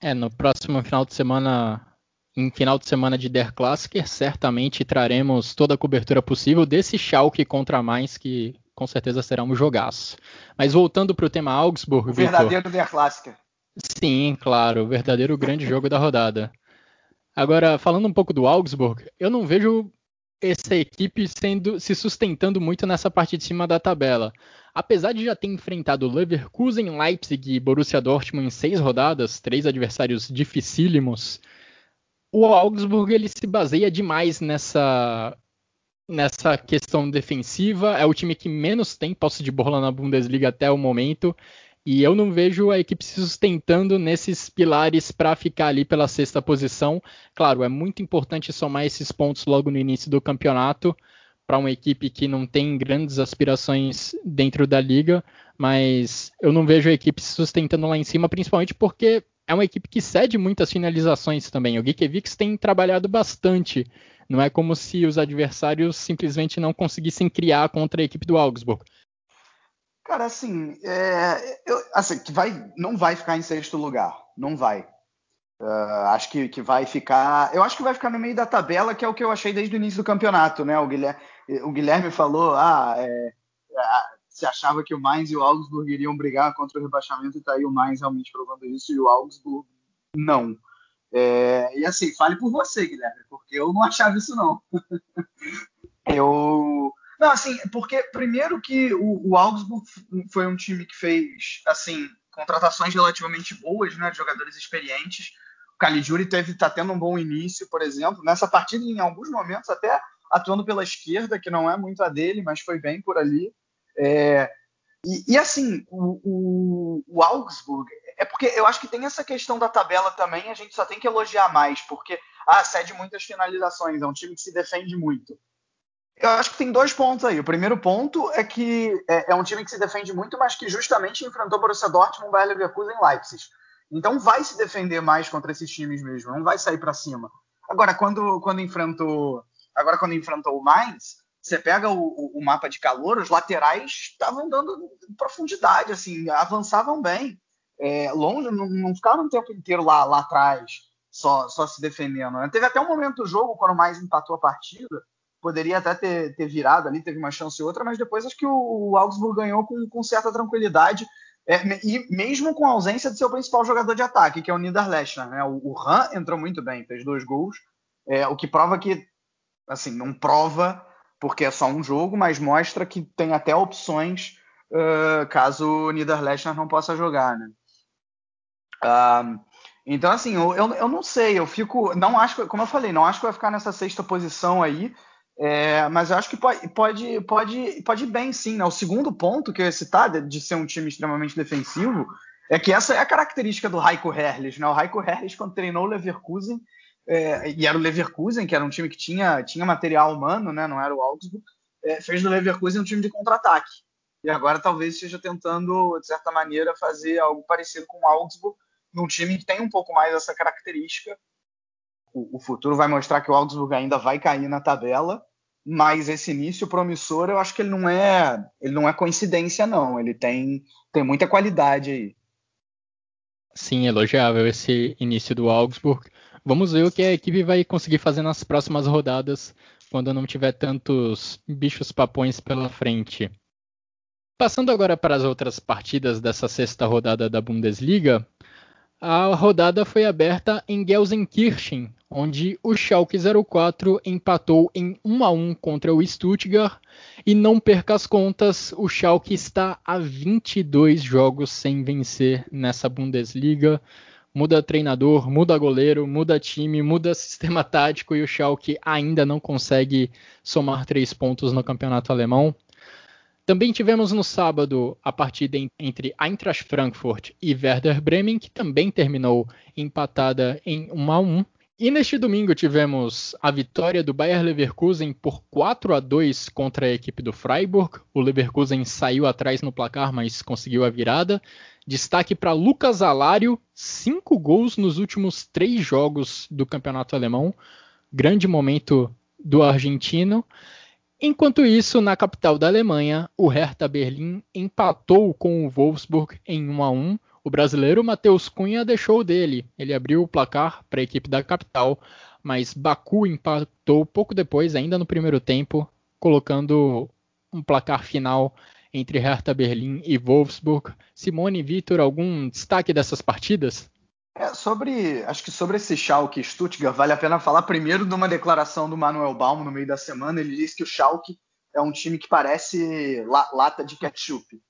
É, no próximo final de semana em final de semana de Der Klassiker, certamente traremos toda a cobertura possível desse Schalke contra mais que com certeza será um jogaço. Mas voltando para o tema Augsburg, o verdadeiro Victor, Der Klassiker. Sim, claro, o verdadeiro grande jogo da rodada. Agora, falando um pouco do Augsburg, eu não vejo essa equipe sendo se sustentando muito nessa parte de cima da tabela. Apesar de já ter enfrentado Leverkusen, Leipzig e Borussia Dortmund em seis rodadas, três adversários dificílimos, o Augsburg ele se baseia demais nessa nessa questão defensiva. É o time que menos tem posse de bola na Bundesliga até o momento. E eu não vejo a equipe se sustentando nesses pilares para ficar ali pela sexta posição. Claro, é muito importante somar esses pontos logo no início do campeonato para uma equipe que não tem grandes aspirações dentro da liga, mas eu não vejo a equipe se sustentando lá em cima, principalmente porque é uma equipe que cede muitas finalizações também. O Gikiewicz tem trabalhado bastante. Não é como se os adversários simplesmente não conseguissem criar contra a equipe do Augsburg. Cara, assim, é, eu, assim que vai, não vai ficar em sexto lugar. Não vai. Uh, acho que, que vai ficar. Eu acho que vai ficar no meio da tabela, que é o que eu achei desde o início do campeonato, né? O Guilherme, o Guilherme falou, ah, é, se achava que o Mainz e o Augsburg iriam brigar contra o rebaixamento, e está aí o Mainz realmente provando isso, e o Augsburg não. É, e assim, fale por você, Guilherme, porque eu não achava isso não. eu. Não, assim, porque primeiro que o, o, Augsburg foi um time que fez, assim, contratações relativamente boas, né, de jogadores experientes. O Caligiuri teve, tá tendo um bom início, por exemplo. Nessa partida, em alguns momentos, até atuando pela esquerda, que não é muito a dele, mas foi bem por ali. É, e, e, assim, o, o, o, Augsburg, é porque eu acho que tem essa questão da tabela também, a gente só tem que elogiar mais, porque ah, cede muitas finalizações, é um time que se defende muito. Eu acho que tem dois pontos aí. O primeiro ponto é que é, é um time que se defende muito, mas que justamente enfrentou Borussia Dortmund, Bayern Leverkusen e Leipzig. Então vai se defender mais contra esses times mesmo, não vai sair para cima. Agora, quando, quando enfrentou agora quando enfrentou o Mainz, você pega o, o, mapa de calor, os laterais estavam dando profundidade, assim, avançavam bem. É, longe, não, não ficaram o tempo inteiro lá, lá atrás, só, só se defendendo. Né? Teve até um momento do jogo, quando mais empatou a partida, poderia até ter, ter virado ali, teve uma chance ou outra, mas depois acho que o, o Augsburg ganhou com, com certa tranquilidade. É, e mesmo com a ausência de seu principal jogador de ataque, que é o Niederlechner, né? O, o Han entrou muito bem, fez dois gols, é, o que prova que, assim, não prova porque é só um jogo, mas mostra que tem até opções uh, caso o Niederlechner não possa jogar, né? Uh, então, assim, eu, eu, eu, não sei, eu fico, não acho, como eu falei, não acho que vai ficar nessa sexta posição aí, é, mas eu acho que pode, pode, pode, pode ir bem, sim. Né? O segundo ponto que eu ia citar, de, de, ser um time extremamente defensivo, é que essa é a característica do Heiko Herrlich. Né? O Heiko Herrlich, quando treinou o Leverkusen, é, e era o Leverkusen, que era um time que tinha, tinha material humano, né? não era o Augsburg, é, fez do Leverkusen um time de contra-ataque. E agora talvez esteja tentando, de certa maneira, fazer algo parecido com o Augsburg, num time que tem um pouco mais essa característica, o, futuro vai mostrar que o Augsburg ainda vai cair na tabela, mas esse início promissor eu acho que ele não é ele não é coincidência não. Ele tem tem muita qualidade aí. Sim elogiável esse início do Augsburg. Vamos ver o que a equipe vai conseguir fazer nas próximas rodadas quando não tiver tantos bichos papões pela frente. Passando agora para as outras partidas dessa sexta rodada da Bundesliga a rodada foi aberta em Gelsenkirchen, onde o Schalke 04 empatou em 1 a 1 contra o Stuttgart e não perca as contas, o Schalke está a 22 jogos sem vencer nessa Bundesliga. Muda treinador, muda goleiro, muda time, muda sistema tático e o Schalke ainda não consegue somar três pontos no campeonato alemão. Também tivemos no sábado a partida entre Eintracht Frankfurt e Werder Bremen, que também terminou empatada em 1 a 1. E neste domingo tivemos a vitória do Bayer Leverkusen por 4 a 2 contra a equipe do Freiburg. O Leverkusen saiu atrás no placar, mas conseguiu a virada. Destaque para Lucas Alário, cinco gols nos últimos três jogos do campeonato alemão. Grande momento do argentino. Enquanto isso, na capital da Alemanha, o Hertha Berlim empatou com o Wolfsburg em 1 a 1. O brasileiro Matheus Cunha deixou dele. Ele abriu o placar para a equipe da capital, mas Baku empatou pouco depois, ainda no primeiro tempo, colocando um placar final entre Hertha Berlim e Wolfsburg. Simone e Vitor, algum destaque dessas partidas? É, sobre, acho que sobre esse Schalke Stuttgart, vale a pena falar primeiro de uma declaração do Manuel Baum no meio da semana. Ele disse que o Schalke é um time que parece la, lata de ketchup,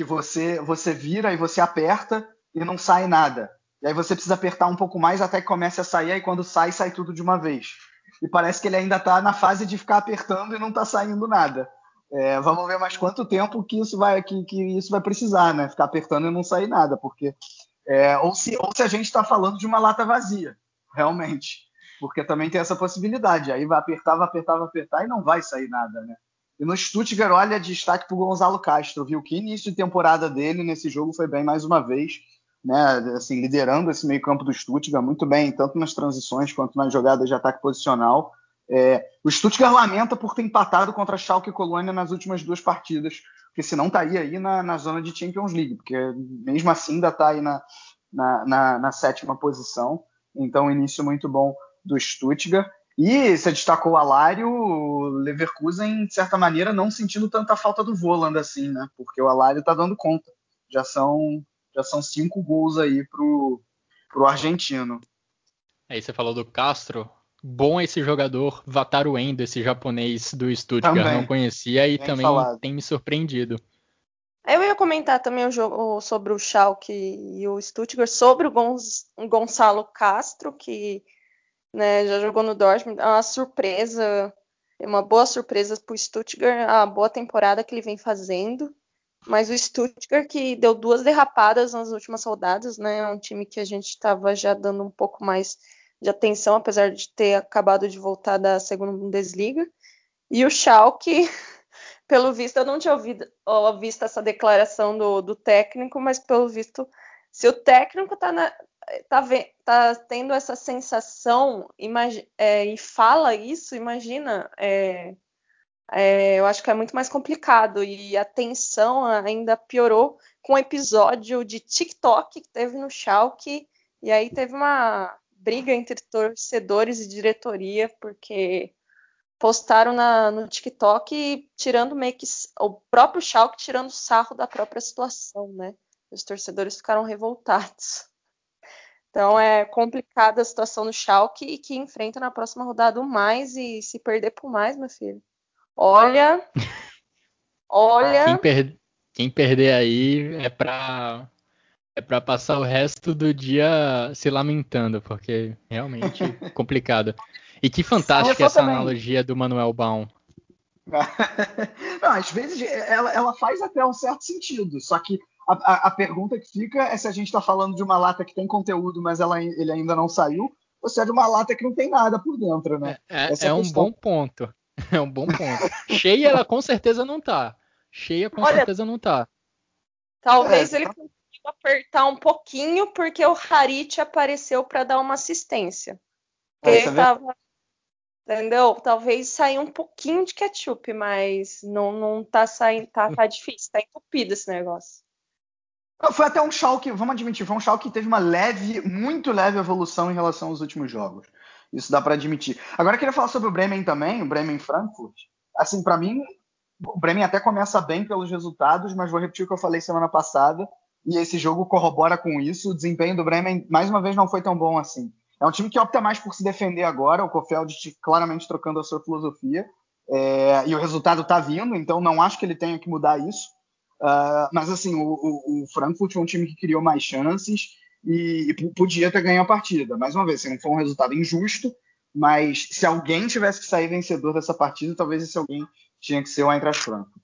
que você você vira e você aperta e não sai nada. E aí você precisa apertar um pouco mais até que comece a sair, aí quando sai, sai tudo de uma vez. E parece que ele ainda está na fase de ficar apertando e não está saindo nada. É, vamos ver mais quanto tempo que isso vai que, que isso vai precisar, né? Ficar apertando e não sair nada, porque é, ou, se, ou se a gente está falando de uma lata vazia, realmente. Porque também tem essa possibilidade. Aí vai apertar, vai apertar, vai apertar e não vai sair nada, né? E no Stuttgart, olha, destaque para o Gonzalo Castro, viu? Que início de temporada dele nesse jogo foi bem mais uma vez, né? Assim, liderando esse meio-campo do Stuttgart muito bem, tanto nas transições quanto nas jogadas de ataque posicional. É, o Stuttgart lamenta por ter empatado contra a Schalke e Colônia nas últimas duas partidas, porque senão estaria aí na, na zona de Champions League, porque mesmo assim ainda está aí na, na, na, na, sétima posição. Então, início muito bom do Stuttgart. E você destacou o Alário, o Leverkusen, de certa maneira, não sentindo tanta falta do Voland assim, né? Porque o Alário está dando conta. Já são, já são cinco gols aí pro, pro argentino. Aí você falou do Castro, bom esse jogador, Wataru Endo, esse japonês do Stuttgart, também. não conhecia e Bem também falado. tem me surpreendido. Eu ia comentar também o jogo sobre o Schalke e o Stuttgart, sobre o Gonçalo Castro, que né, já jogou no Dortmund, é uma surpresa, é uma boa surpresa para o Stuttgart, a boa temporada que ele vem fazendo. Mas o Stuttgart que deu duas derrapadas nas últimas rodadas, né? É um time que a gente estava já dando um pouco mais de atenção, apesar de ter acabado de voltar da segunda Bundesliga. E o Schalke, pelo visto, eu não tinha ouvido, ó, visto essa declaração do, do, técnico, mas pelo visto, se o técnico está tá, tá tendo essa sensação é, e fala isso, imagina, é, é, eu acho que é muito mais complicado. E a tensão ainda piorou com o episódio de TikTok que teve no Schalke, e aí teve uma briga entre torcedores e diretoria, porque postaram na, no TikTok tirando meio que o próprio Schalke tirando sarro da própria situação, né? Os torcedores ficaram revoltados. Então é complicada a situação do Schalke e que enfrenta na próxima rodada o mais e se perder por mais, meu filho. Olha, olha. Quem, per... Quem perder aí é para é para passar o resto do dia se lamentando, porque realmente complicado. E que fantástica essa também. analogia do Manuel Baum. Não, às vezes ela, ela, faz até um certo sentido, só que a, a, pergunta que fica é se a gente está falando de uma lata que tem conteúdo, mas ela, ele ainda não saiu, ou se é de uma lata que não tem nada por dentro, né? É, é, é um bom ponto. É um bom ponto. Cheia ela com certeza não tá. Cheia com Olha, certeza não tá. Talvez é, ele consiga apertar um pouquinho porque o Harit apareceu para dar uma assistência. É, ele tava Entendeu? Talvez saia um pouquinho de ketchup, mas não, não tá saindo, tá, tá difícil, tá entupido esse negócio. Foi até um Schalke, vamos admitir, foi um Schalke que teve uma leve, muito leve evolução em relação aos últimos jogos. Isso dá para admitir. Agora eu queria falar sobre o Bremen também, o Bremen Frankfurt. Assim, para mim, o Bremen até começa bem pelos resultados, mas vou repetir o que eu falei semana passada, e esse jogo corrobora com isso. O desempenho do Bremen, mais uma vez, não foi tão bom assim. É um time que opta mais por se defender agora, o Kofeld claramente trocando a sua filosofia, é, e o resultado está vindo, então não acho que ele tenha que mudar isso. Uh, mas assim, o, o, Frankfurt foi um time que criou mais chances e, e, podia ter ganho a partida. Mais uma vez, assim, não foi um resultado injusto, mas se alguém tivesse que sair vencedor dessa partida, talvez esse alguém tinha que ser o Eintracht Frankfurt.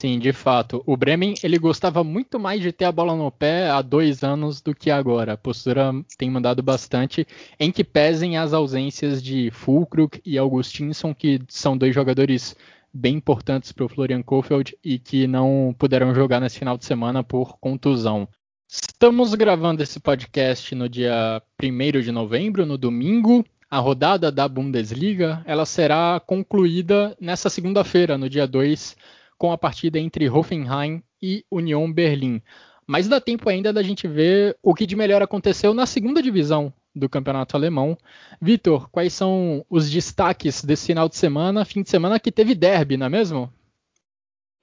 Sim, de fato. O Bremen ele gostava muito mais de ter a bola no pé há dois anos do que agora. A postura tem mandado bastante, em que pesem as ausências de Fulkrug e Augustinsson, que são dois jogadores bem importantes para o Florian Kofeld e que não puderam jogar nesse final de semana por contusão. Estamos gravando esse podcast no dia 1 de novembro, no domingo. A rodada da Bundesliga ela será concluída nessa segunda-feira, no dia 2 com a partida entre Hoffenheim e Union Berlim. Mas dá tempo ainda da gente ver o que de melhor aconteceu na segunda divisão do campeonato alemão. Vitor, quais são os destaques desse final de semana? Fim de semana que teve derby, não é mesmo?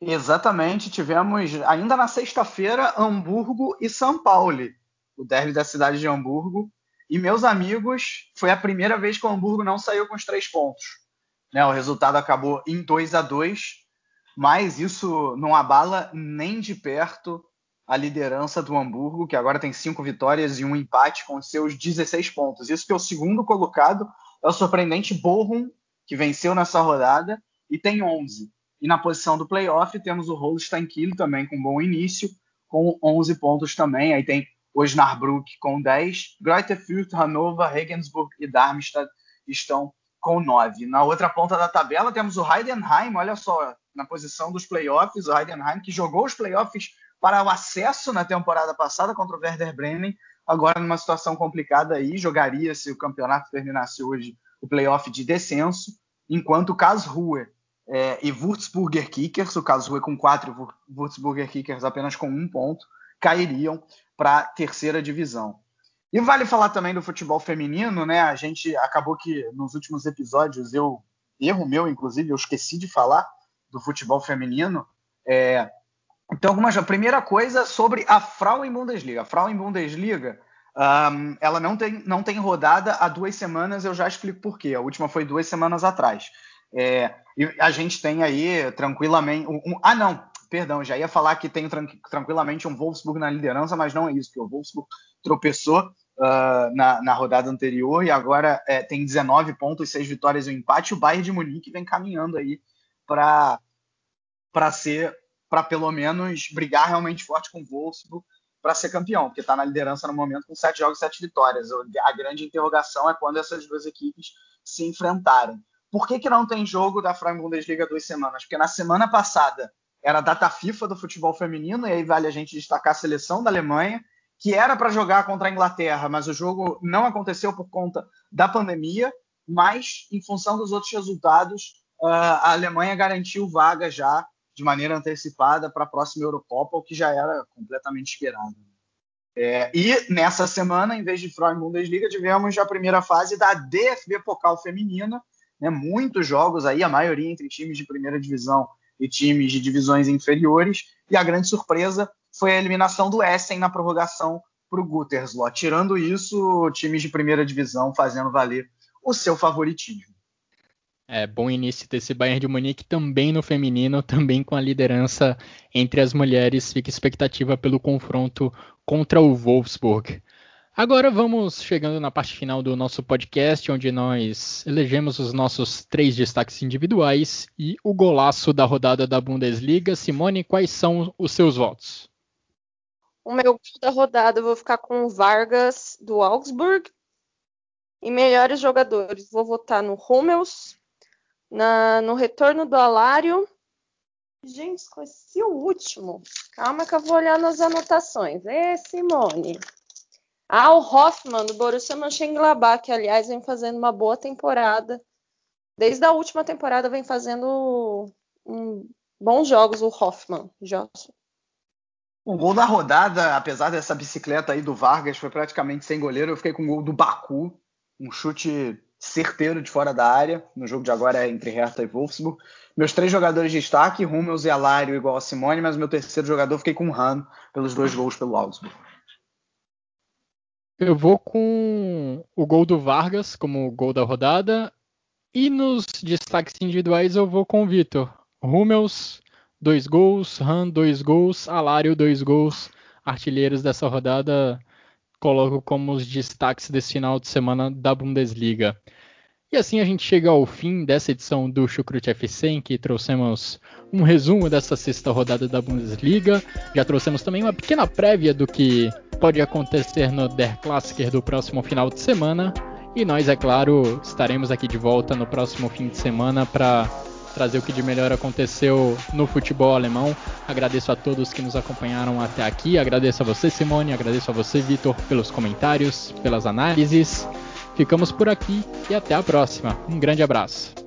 Exatamente, tivemos ainda na sexta-feira Hamburgo e São Paulo, o derby da cidade de Hamburgo. E meus amigos, foi a primeira vez que o Hamburgo não saiu com os três pontos. Né, o resultado acabou em 2 a 2 mas isso não abala nem de perto a liderança do Hamburgo, que agora tem cinco vitórias e um empate com seus 16 pontos. Isso que é o segundo colocado é o surpreendente Bochum, que venceu nessa rodada e tem 11. E na posição do playoff temos o Holstein Kiel também com bom início, com 11 pontos também. Aí tem Osnabrück com 10, Greuther Hannover, Regensburg e Darmstadt estão com 9. Na outra ponta da tabela temos o Heidenheim, olha só, na posição dos playoffs, o Heidenheim, que jogou os playoffs para o acesso na temporada passada contra o Werder Bremen, agora numa situação complicada aí, jogaria se o campeonato terminasse hoje o playoff de descenso, enquanto o Karlsruhe é, e Würzburger Kickers, o Karlsruhe com quatro Würzburger Kickers apenas com um ponto, cairiam para a terceira divisão. E vale falar também do futebol feminino, né? A gente acabou que nos últimos episódios eu erro meu, inclusive, eu esqueci de falar do futebol feminino. É, então, algumas, a primeira coisa sobre a Frauen Bundesliga. A Frauen Bundesliga, um, ela não tem, não tem rodada há duas semanas, eu já explico por quê. A última foi duas semanas atrás. É, e a gente tem aí tranquilamente. Um, um, ah, não, perdão, já ia falar que tem tranquilamente um Wolfsburg na liderança, mas não é isso, porque o Wolfsburg tropeçou uh, na, na, rodada anterior e agora é, tem 19 pontos, 6 vitórias e um empate. O Bayern de Munique vem caminhando aí para para ser, para pelo menos brigar realmente forte com o Wolfsburg para ser campeão, porque está na liderança no momento com sete jogos, sete vitórias. A grande interrogação é quando essas duas equipes se enfrentarem. Por que, que não tem jogo da Frauen Bundesliga duas semanas? Porque na semana passada era a data FIFA do futebol feminino, e aí vale a gente destacar a seleção da Alemanha, que era para jogar contra a Inglaterra, mas o jogo não aconteceu por conta da pandemia, mas em função dos outros resultados, a Alemanha garantiu vaga já de maneira antecipada para a próxima Eurocopa, o que já era completamente esperado. É, e nessa semana, em vez de Frauen Bundesliga, tivemos a primeira fase da DFB Pokal Feminina, né? Muitos jogos aí, a maioria entre times de primeira divisão e times de divisões inferiores. E a grande surpresa foi a eliminação do Essen na prorrogação para o Gutersloh. Tirando isso, times de primeira divisão fazendo valer o seu favoritismo. É, bom início desse Bayern de Munique também no feminino, também com a liderança entre as mulheres. Fica expectativa pelo confronto contra o Wolfsburg. Agora vamos chegando na parte final do nosso podcast, onde nós elegemos os nossos três destaques individuais e o golaço da rodada da Bundesliga. Simone, quais são os seus votos? O meu gol da rodada eu vou ficar com o Vargas do Augsburg. E melhores jogadores, vou votar no Hummels, na, no retorno do Alário. Gente, esqueci o último. Calma que eu vou olhar nas anotações. Ê, Simone. Ah, o Hoffman, do Borussia Mönchengladbach, que aliás vem fazendo uma boa temporada. Desde a última temporada vem fazendo um, bons jogos o Hoffman, Johnson. O gol da rodada, apesar dessa bicicleta aí do Vargas, foi praticamente sem goleiro. Eu fiquei com o gol do Baku, um chute certeiro de fora da área. No jogo de agora é entre Hertha e Wolfsburg. Meus três jogadores de destaque, Hummels e Alário igual a Simone, mas meu terceiro jogador fiquei com o Han pelos dois gols pelo Augsburg. Eu vou com o gol do Vargas como gol da rodada. E nos destaques individuais eu vou com o Vitor. Hummels, dois gols. Han, dois gols. Alário, dois gols. Artilheiros dessa rodada coloco como os destaques desse final de semana da Bundesliga. E assim a gente chega ao fim dessa edição do Chucrute FC, em que trouxemos um resumo dessa sexta rodada da Bundesliga. Já trouxemos também uma pequena prévia do que pode acontecer no Der Klassiker do próximo final de semana. E nós, é claro, estaremos aqui de volta no próximo fim de semana para trazer o que de melhor aconteceu no futebol alemão. Agradeço a todos que nos acompanharam até aqui. Agradeço a você, Simone. Agradeço a você, Vitor, pelos comentários, pelas análises. Ficamos por aqui e até a próxima. Um grande abraço.